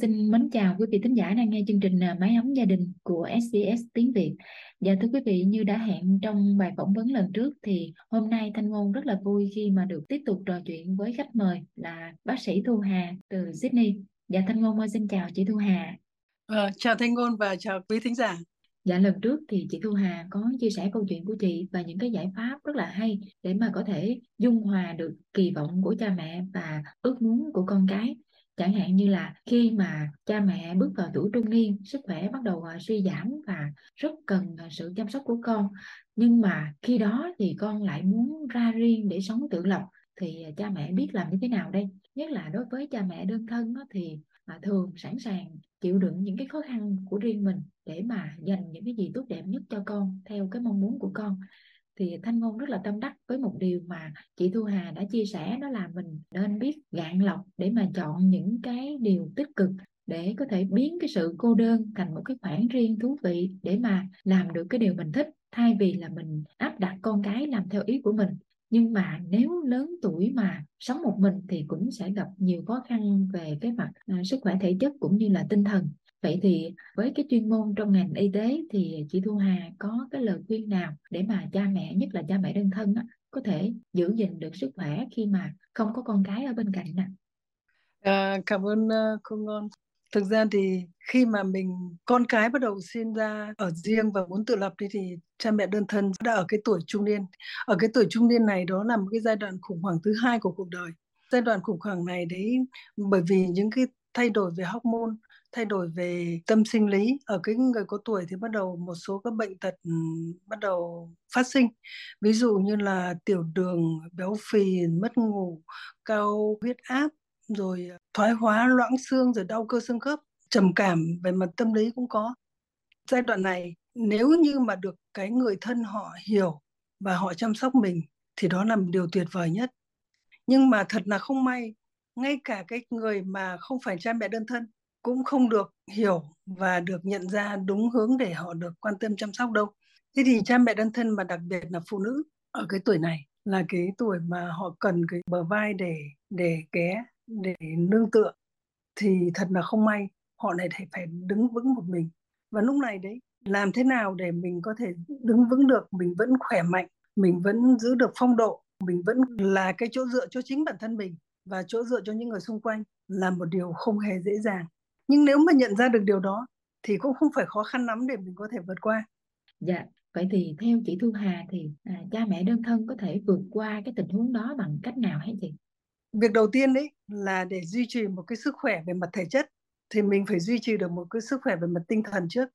Xin mến chào quý vị thính giả đang nghe chương trình à, Máy ấm gia đình của SBS tiếng Việt. Dạ thưa quý vị như đã hẹn trong bài phỏng vấn lần trước thì hôm nay Thanh Ngôn rất là vui khi mà được tiếp tục trò chuyện với khách mời là bác sĩ Thu Hà từ Sydney. Dạ Thanh Ngôn ơi xin chào chị Thu Hà. À, chào Thanh Ngôn và chào quý thính giả. Dạ lần trước thì chị Thu Hà có chia sẻ câu chuyện của chị và những cái giải pháp rất là hay để mà có thể dung hòa được kỳ vọng của cha mẹ và ước muốn của con cái chẳng hạn như là khi mà cha mẹ bước vào tuổi trung niên, sức khỏe bắt đầu à, suy giảm và rất cần à, sự chăm sóc của con. Nhưng mà khi đó thì con lại muốn ra riêng để sống tự lập. Thì à, cha mẹ biết làm như thế nào đây? Nhất là đối với cha mẹ đơn thân thì thường sẵn sàng chịu đựng những cái khó khăn của riêng mình để mà dành những cái gì tốt đẹp nhất cho con theo cái mong muốn của con thì Thanh Ngôn rất là tâm đắc với một điều mà chị Thu Hà đã chia sẻ đó là mình nên biết gạn lọc để mà chọn những cái điều tích cực để có thể biến cái sự cô đơn thành một cái khoảng riêng thú vị để mà làm được cái điều mình thích. Thay vì là mình áp đặt con cái làm theo ý của mình. Nhưng mà nếu lớn tuổi mà sống một mình thì cũng sẽ gặp nhiều khó khăn về cái mặt à, sức khỏe thể chất cũng như là tinh thần. Vậy thì với cái chuyên môn trong ngành y tế thì chị Thu Hà có cái lời khuyên nào để mà cha mẹ, nhất là cha mẹ đơn thân á, có thể giữ gìn được sức khỏe khi mà không có con cái ở bên cạnh nè? À, cảm ơn ờ, cô ngon. Thực ra thì khi mà mình con cái bắt đầu sinh ra ở riêng và muốn tự lập đi thì cha mẹ đơn thân đã ở cái tuổi trung niên. Ở cái tuổi trung niên này đó là một cái giai đoạn khủng hoảng thứ hai của cuộc đời. Giai đoạn khủng hoảng này đấy bởi vì những cái thay đổi về hormone thay đổi về tâm sinh lý ở cái người có tuổi thì bắt đầu một số các bệnh tật ừ, bắt đầu phát sinh. Ví dụ như là tiểu đường, béo phì, mất ngủ, cao huyết áp, rồi thoái hóa, loãng xương, rồi đau cơ xương khớp, trầm cảm về mặt tâm lý cũng có. Giai đoạn này, nếu như mà được cái người thân họ hiểu và họ chăm sóc mình thì đó là một điều tuyệt vời nhất. Nhưng mà thật là không may, ngay cả cái người mà không phải cha mẹ đơn thân cũng không được hiểu và được nhận ra đúng hướng để họ được quan tâm chăm sóc đâu. Thế thì cha mẹ đơn thân mà đặc biệt là phụ nữ ở cái tuổi này là cái tuổi mà họ cần cái bờ vai để để ké, để nương tựa thì thật là không may, họ lại phải phải đứng vững một mình và lúc này đấy, làm thế nào để mình có thể đứng vững được, mình vẫn khỏe mạnh, mình vẫn giữ được phong độ, mình vẫn là cái chỗ dựa cho chính bản thân mình và chỗ dựa cho những người xung quanh là một điều không hề dễ dàng nhưng nếu mà nhận ra được điều đó thì cũng không phải khó khăn lắm để mình có thể vượt qua. Dạ vậy thì theo chị Thu Hà thì à, cha mẹ đơn thân có thể vượt qua cái tình huống đó bằng cách nào hả chị? Việc đầu tiên đấy là để duy trì một cái sức khỏe về mặt thể chất thì mình phải duy trì được một cái sức khỏe về mặt tinh thần trước.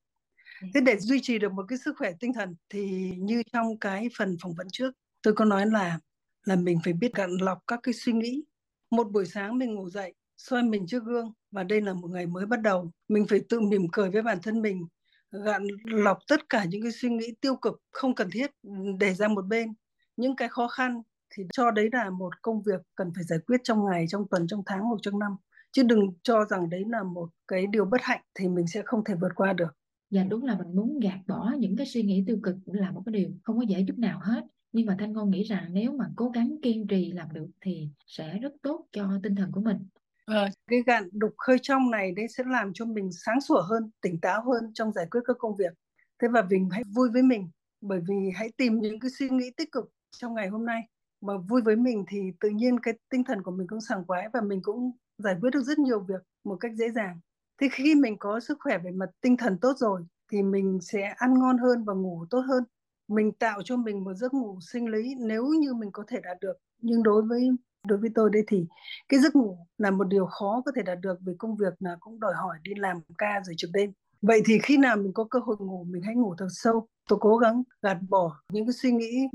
Dạ. thế để duy trì được một cái sức khỏe tinh thần thì như trong cái phần phỏng vấn trước tôi có nói là là mình phải biết gạn lọc các cái suy nghĩ. Một buổi sáng mình ngủ dậy soi mình trước gương và đây là một ngày mới bắt đầu. Mình phải tự mỉm cười với bản thân mình, gạn lọc tất cả những cái suy nghĩ tiêu cực không cần thiết để ra một bên. Những cái khó khăn thì cho đấy là một công việc cần phải giải quyết trong ngày, trong tuần, trong tháng hoặc trong năm. Chứ đừng cho rằng đấy là một cái điều bất hạnh thì mình sẽ không thể vượt qua được. Dạ đúng là mình muốn gạt bỏ những cái suy nghĩ tiêu cực là một cái điều không có dễ chút nào hết. Nhưng mà thanh ngôn nghĩ rằng nếu mà cố gắng kiên trì làm được thì sẽ rất tốt cho tinh thần của mình. À, cái gạn đục khơi trong này đấy sẽ làm cho mình sáng sủa hơn, tỉnh táo hơn trong giải quyết các công việc. Thế và mình hãy vui với mình, bởi vì hãy tìm những cái suy nghĩ tích cực trong ngày hôm nay. Mà vui với mình thì tự nhiên cái tinh thần của mình cũng sảng khoái và mình cũng giải quyết được rất nhiều việc một cách dễ dàng. Thế khi mình có sức khỏe về mặt tinh thần tốt rồi thì mình sẽ ăn ngon hơn và ngủ tốt hơn. Mình tạo cho mình một giấc ngủ sinh lý nếu như mình có thể đạt được. Nhưng đối với đối với tôi đây thì cái giấc ngủ là một điều khó có thể đạt được vì công việc là cũng đòi hỏi đi làm ca rồi trực đêm. Vậy thì khi nào mình có cơ hội ngủ mình hãy ngủ thật sâu. Tôi cố gắng gạt bỏ những cái suy nghĩ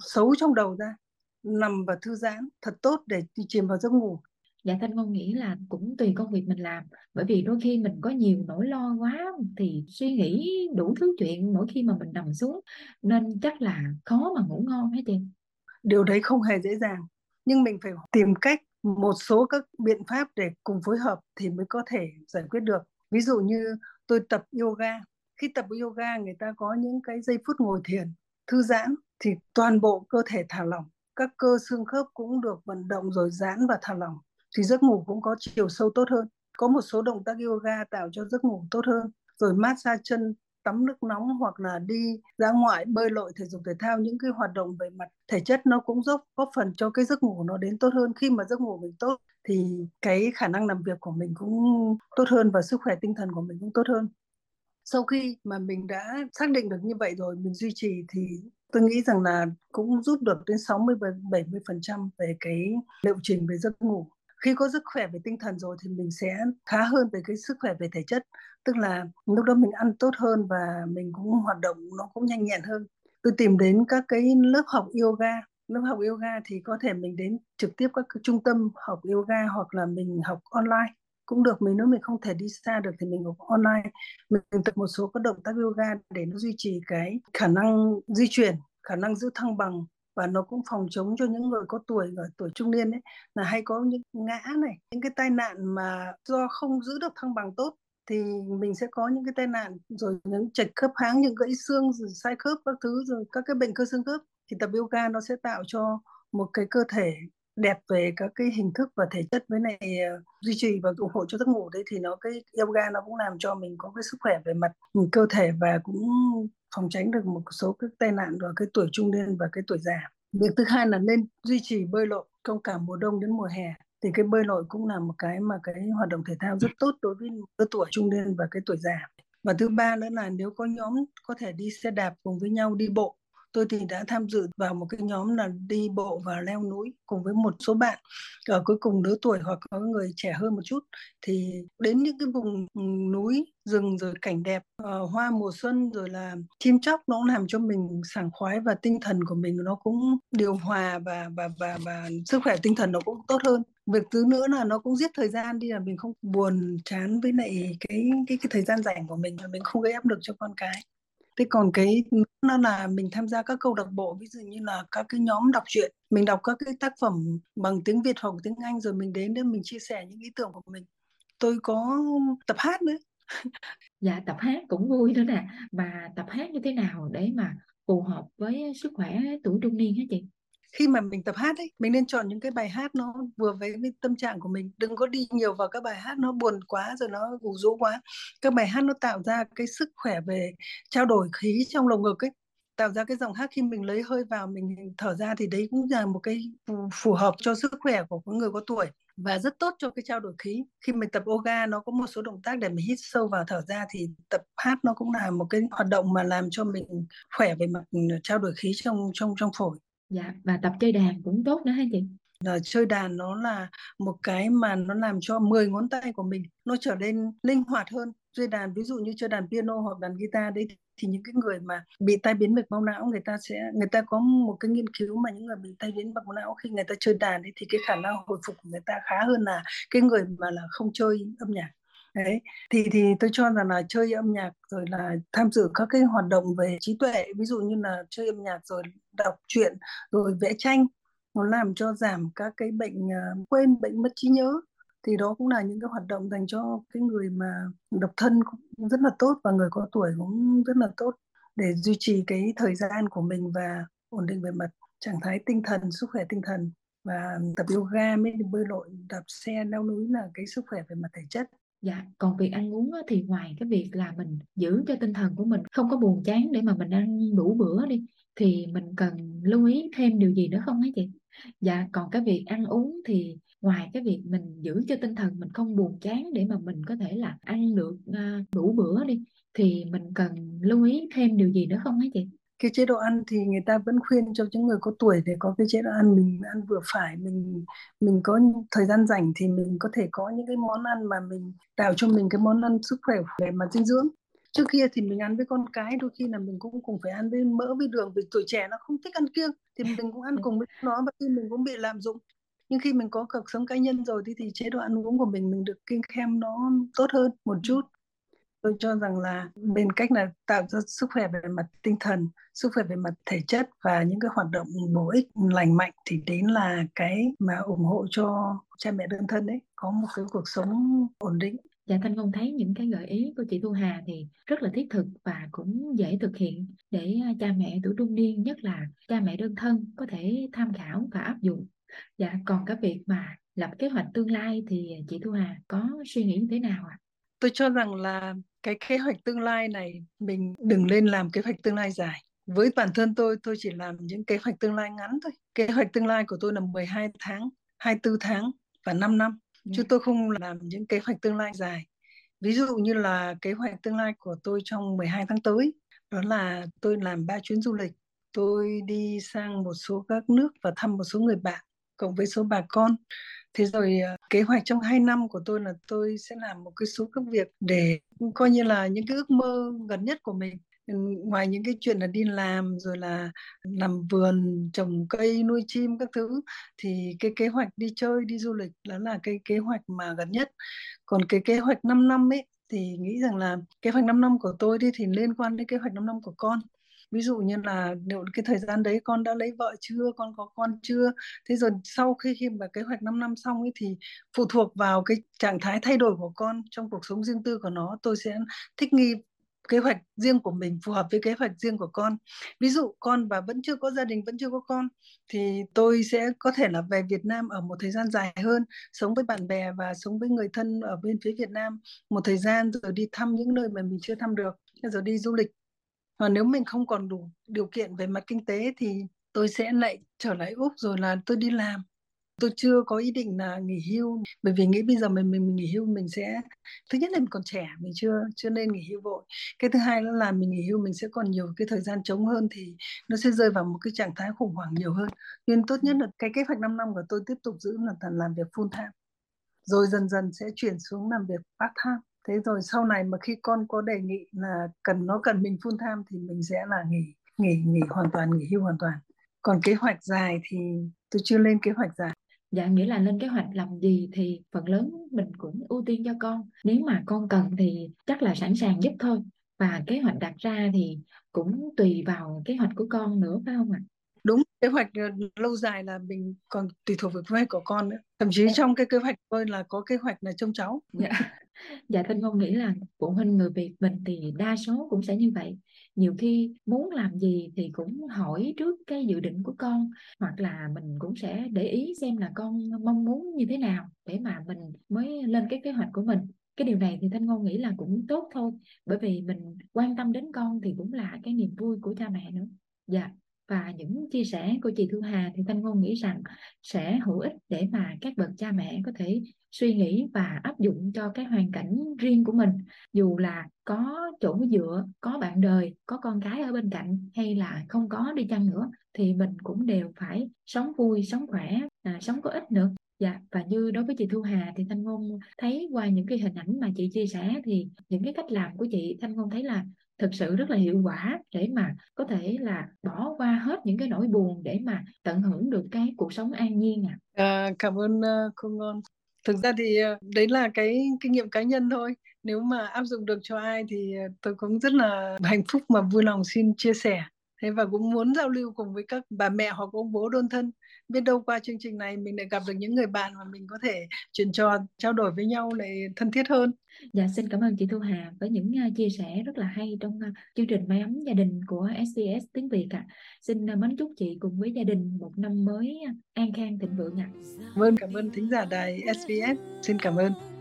xấu trong đầu ra nằm và thư giãn thật tốt để đi chìm vào giấc ngủ. Dạ Thanh Ngôn nghĩ là cũng tùy công việc mình làm. Bởi vì đôi khi mình có nhiều nỗi lo quá Thì suy nghĩ đủ thứ chuyện mỗi khi mà mình nằm xuống Nên chắc là khó mà ngủ ngon hả chị. Điều đấy không hề dễ dàng nhưng mình phải tìm cách, một số các biện pháp để cùng phối hợp thì mới có thể giải quyết được. Ví dụ như tôi tập yoga. Khi tập yoga, người ta có những cái giây phút ngồi thiền, thư giãn thì toàn bộ cơ thể thả lỏng. Các cơ xương khớp cũng được vận động rồi giãn và thả lỏng thì giấc ngủ cũng có chiều sâu tốt hơn. Có một số động tác yoga tạo cho giấc ngủ tốt hơn, rồi massage chân tắm nước nóng hoặc là đi ra ngoài bơi lội thể dục thể thao, những cái hoạt động về mặt thể chất nó cũng giúp, góp phần cho cái giấc ngủ nó đến tốt hơn. Khi mà giấc ngủ mình tốt thì cái khả năng làm việc của mình cũng tốt hơn và sức khỏe tinh thần của mình cũng tốt hơn. Sau khi mà mình đã xác định được như vậy rồi, mình duy trì thì tôi nghĩ rằng là cũng giúp được đến 60 70 phần trăm về cái liệu trình về giấc ngủ khi có sức khỏe về tinh thần rồi thì mình sẽ khá hơn về cái sức khỏe về thể chất. Tức là lúc đó mình ăn tốt hơn và mình cũng hoạt động nó cũng nhanh nhẹn hơn. Tôi tìm đến các cái lớp học yoga. Lớp học yoga thì có thể mình đến trực tiếp các trung tâm học yoga hoặc là mình học online. Cũng được, mình nếu mình không thể đi xa được thì mình học online. Mình tập một số các động tác yoga để nó duy trì cái khả năng di chuyển, khả năng giữ thăng bằng và nó cũng phòng chống cho những người có tuổi ở tuổi trung niên ấy là hay có những ngã này những cái tai nạn mà do không giữ được thăng bằng tốt thì mình sẽ có những cái tai nạn rồi những trạch khớp háng những gãy xương rồi sai khớp các thứ rồi các cái bệnh cơ xương khớp thì tập yoga nó sẽ tạo cho một cái cơ thể đẹp về các cái hình thức và thể chất với này uh, ờ, duy trì và ủng hộ cho giấc ngủ đấy thì nó cái yoga nó cũng làm cho mình có cái sức khỏe về mặt cơ thể và cũng phòng tránh được một số các tai nạn ở cái tuổi trung niên và cái tuổi già. Việc thứ hai là nên duy trì bơi lội trong cả mùa đông đến mùa hè. Thì cái bơi lội cũng là một cái mà cái hoạt động thể thao rất tốt đối với lứa tuổi trung niên và cái tuổi già. Và thứ ba nữa là nếu có nhóm có thể đi xe đạp cùng với nhau đi bộ tôi thì đã tham dự vào một cái nhóm là đi bộ và leo núi cùng với một số bạn ở cuối cùng lứa tuổi hoặc có người trẻ hơn một chút. Thì đến những cái vùng ừ, núi rừng rồi cảnh đẹp uh, hoa mùa xuân rồi là chim chóc nó cũng làm cho mình sảng khoái và tinh thần của mình nó cũng điều hòa và và và và sức khỏe tinh thần nó cũng tốt hơn. Việc thứ nữa là nó cũng giết thời gian đi là mình không buồn chán với lại cái cái cái thời gian rảnh của mình và mình không gây áp lực cho con cái thế còn cái nó là mình tham gia các câu lạc bộ, ví dụ như là các cái nhóm đọc truyện, mình đọc các cái tác phẩm bằng tiếng Việt hoặc tiếng Anh rồi mình đến để mình chia sẻ những ý tưởng của mình. Tôi có tập hát nữa. Dạ tập hát cũng vui nữa nè. Mà tập hát như thế nào để mà phù hợp với sức khỏe tuổi trung niên hả chị? Khi mà mình tập hát ấy mình nên chọn những cái bài hát nó vừa với, với tâm trạng của mình. Đừng có đi nhiều vào các bài hát nó buồn quá rồi nó gù rũ quá. Các bài hát nó tạo ra cái sức khỏe về trao đổi khí trong lồng ngực ấy tạo ra cái dòng hát khi mình lấy hơi vào mình thở ra thì đấy cũng là một cái phù, phù hợp cho sức khỏe của người có tuổi và rất tốt cho cái trao đổi khí. Khi mình tập yoga nó có một số động tác để mình hít sâu vào thở ra thì tập hát nó cũng là một cái hoạt động mà làm cho mình khỏe về mặt ừ, trao đổi khí trong trong trong phổi dạ và tập chơi đàn cũng tốt nữa hả chị? Là chơi đàn nó là một cái mà nó làm cho 10 ngón tay của mình nó trở nên linh hoạt hơn. Chơi đàn ví dụ như chơi đàn piano hoặc đàn guitar đấy thì những cái người mà bị tai biến mạch máu não người ta sẽ người ta có một cái nghiên cứu mà những người bị tai biến mạch máu não khi người ta chơi đàn ấy, thì cái khả năng hồi phục của người ta khá hơn là cái người mà là không chơi âm nhạc. Đấy thì thì tôi cho rằng là chơi âm nhạc rồi là tham dự các cái hoạt động về trí tuệ ví dụ như là chơi âm nhạc rồi đọc truyện rồi vẽ tranh nó làm cho giảm các cái bệnh uh, quên bệnh mất trí nhớ. Thì đó cũng là những cái hoạt động dành cho cái người mà độc thân cũng rất là tốt và người có tuổi cũng rất là tốt để duy trì cái thời gian của mình và ổn định về mặt trạng thái tinh thần sức khỏe tinh thần. Và tập yoga mới bơi lội đạp xe leo núi là cái sức khỏe về mặt thể chất. Dạ, còn việc ăn uống thì ngoài cái việc là mình giữ cho tinh thần của mình không có buồn chán để mà mình ăn đủ bữa đi thì mình cần lưu ý thêm điều gì nữa không hả chị? Dạ, còn cái việc ăn uống thì ngoài cái việc mình giữ cho tinh thần mình không buồn chán để mà mình có thể là ăn được uh, đủ bữa đi thì mình cần lưu ý thêm điều gì nữa không hả chị? Cái chế độ ăn thì người ta vẫn khuyên cho những người có tuổi để có cái chế độ ăn mình ăn vừa phải mình mình có thời gian rảnh thì mình có thể có những cái món ăn mà mình tạo cho mình cái món ăn sức khỏe về mặt dinh dưỡng. Trước kia thì mình ăn với con cái đôi khi là mình cũng cùng phải ăn với mỡ với đường vì tuổi trẻ nó không thích ăn kiêng thì mình cũng ăn cùng với nó và khi mình cũng bị lạm dụng. Nhưng khi mình có cuộc sống cá nhân rồi thì, thì chế độ ăn uống của mình mình được kiêng khem nó tốt hơn một chút tôi cho rằng là bên cách là tạo ra sức khỏe về mặt tinh thần sức khỏe về mặt thể chất và những cái hoạt động bổ ích lành mạnh thì đến là cái mà ủng hộ cho cha mẹ đơn thân đấy có một cái cuộc sống ổn định Dạ Thanh Ngôn thấy những cái gợi ý của chị Thu Hà thì rất là thiết thực và cũng dễ thực hiện để cha mẹ tuổi trung niên nhất là cha mẹ đơn thân có thể tham khảo và áp dụng Dạ, còn cái việc mà lập kế hoạch tương lai thì chị Thu Hà có suy nghĩ như thế nào ạ? Tôi cho rằng là cái kế hoạch tương lai này mình đừng lên làm kế hoạch tương lai dài. Với bản thân tôi, tôi chỉ làm những kế hoạch tương lai ngắn thôi. Kế hoạch tương lai của tôi là 12 tháng, 24 tháng và 5 năm. Chứ Dạ. tôi không làm những kế hoạch tương lai dài. Ví dụ như là kế hoạch tương lai của tôi trong 12 tháng tới, đó là tôi làm ba chuyến du lịch. Tôi đi sang một số các nước và thăm một số người bạn, cộng với số bà con. Thế rồi à, kế hoạch trong 2 năm của tôi là tôi sẽ làm một cái số các việc để ừ, coi như là những cái ước mơ gần nhất của mình. Ừ, ngoài những cái chuyện là đi làm rồi là làm vườn, trồng cây, nuôi chim các thứ thì cái kế hoạch đi chơi, đi du lịch đó là cái kế hoạch mà gần nhất. Còn cái kế hoạch 5 năm ấy thì nghĩ rằng là kế hoạch 5 năm của tôi đi thì liên quan đến kế hoạch 5 năm của con. Ví dụ như là liệu cái thời gian đấy con đã lấy vợ chưa, con có con chưa, thế rồi sau khi khi mà kế hoạch 5 năm xong ấy thì phụ thuộc vào cái trạng thái thay đổi của con trong cuộc sống riêng tư của nó tôi sẽ thích nghi kế hoạch riêng của mình phù hợp với kế hoạch riêng của con. Ví dụ con và vẫn chưa có gia đình vẫn chưa có con thì tôi sẽ có thể là về Việt Nam ở một thời gian dài hơn sống với bạn bè và sống với người thân ở bên phía Việt Nam một thời gian rồi đi thăm những nơi mà mình chưa thăm được. Rồi đi du lịch và nếu mình không còn đủ điều kiện về mặt kinh tế thì tôi sẽ lại trở lại Úc rồi là tôi đi làm. Tôi chưa có ý định là nghỉ hưu bởi vì nghĩ bây giờ mình mình, mình nghỉ hưu mình sẽ thứ nhất là mình còn trẻ mình chưa chưa nên nghỉ hưu vội. Cái thứ hai là mình nghỉ hưu mình sẽ còn nhiều cái thời gian trống hơn thì nó sẽ rơi vào một cái trạng thái khủng hoảng nhiều hơn. Nên tốt nhất là cái kế hoạch 5 năm của tôi tiếp tục giữ là làm việc full time rồi dần dần sẽ chuyển xuống làm việc part time thế rồi sau này mà khi con có đề nghị là cần nó cần mình full time thì mình sẽ là nghỉ nghỉ nghỉ hoàn toàn nghỉ hưu hoàn toàn còn kế hoạch dài thì tôi chưa lên kế hoạch dài Dạ nghĩa là lên kế hoạch làm gì thì phần lớn mình cũng ưu tiên cho con. Nếu mà con cần thì chắc là sẵn sàng giúp thôi. Và kế hoạch đặt ra thì cũng tùy vào kế hoạch của con nữa phải không ạ? đúng kế hoạch ờ, lâu dài là mình còn tùy thuộc vào kế hoạch của con nữa thậm chí trong cái kế hoạch tôi là có kế hoạch là trông cháu Dạ. Dạ Thanh Ngôn nghĩ là phụ huynh người Việt mình thì đa số cũng sẽ như vậy. Nhiều khi muốn làm gì thì cũng hỏi trước cái dự định của con, hoặc là mình cũng sẽ để ý xem là con mong muốn như thế nào để mà mình mới lên cái kế hoạch của mình. Cái điều này thì Thanh Ngôn nghĩ là cũng tốt thôi, bởi vì mình quan tâm đến con thì cũng là cái niềm vui của cha mẹ nữa. Dạ và những chia sẻ của chị Thu Hà thì Thanh Ngôn nghĩ rằng sẽ hữu ích để mà các bậc cha mẹ có thể suy nghĩ và áp dụng cho cái hoàn cảnh riêng của mình. Dù là có chỗ dựa có bạn đời có con cái ở bên cạnh hay là không có đi chăng nữa thì mình cũng đều phải sống vui sống khỏe à, sống có ích nữa. Dạ, và như đối với chị Thu Hà thì Thanh Ngôn thấy qua những cái hình ảnh mà chị chia sẻ thì những cái cách làm của chị Thanh Ngôn thấy là thực sự rất là hiệu quả để mà có thể là bỏ qua hết những cái nỗi buồn để mà tận hưởng được cái cuộc sống an nhiên à. à, cảm ơn uh, cô ngon thực ra thì ờ, đấy là cái kinh nghiệm cá nhân thôi. Nếu mà áp dụng được cho ai thì ờ, tôi cũng rất là hạnh phúc mà vui lòng xin chia sẻ thế và cũng muốn giao lưu cùng với các bà mẹ hoặc ông bố đơn thân biết đâu qua chương trình này mình lại gặp được những người bạn mà mình có thể chuyện trò trao đổi với nhau lại thân thiết hơn Dạ xin cảm ơn chị Thu Hà với những uh, chia sẻ rất là hay trong uh, chương trình Mái ấm gia đình của SBS tiếng Việt ạ. À. Xin mến chúc chị cùng với gia đình một năm mới an khang thịnh vượng ạ. À. Vâng, cảm ơn thính giả đài SBS. Xin cảm ơn.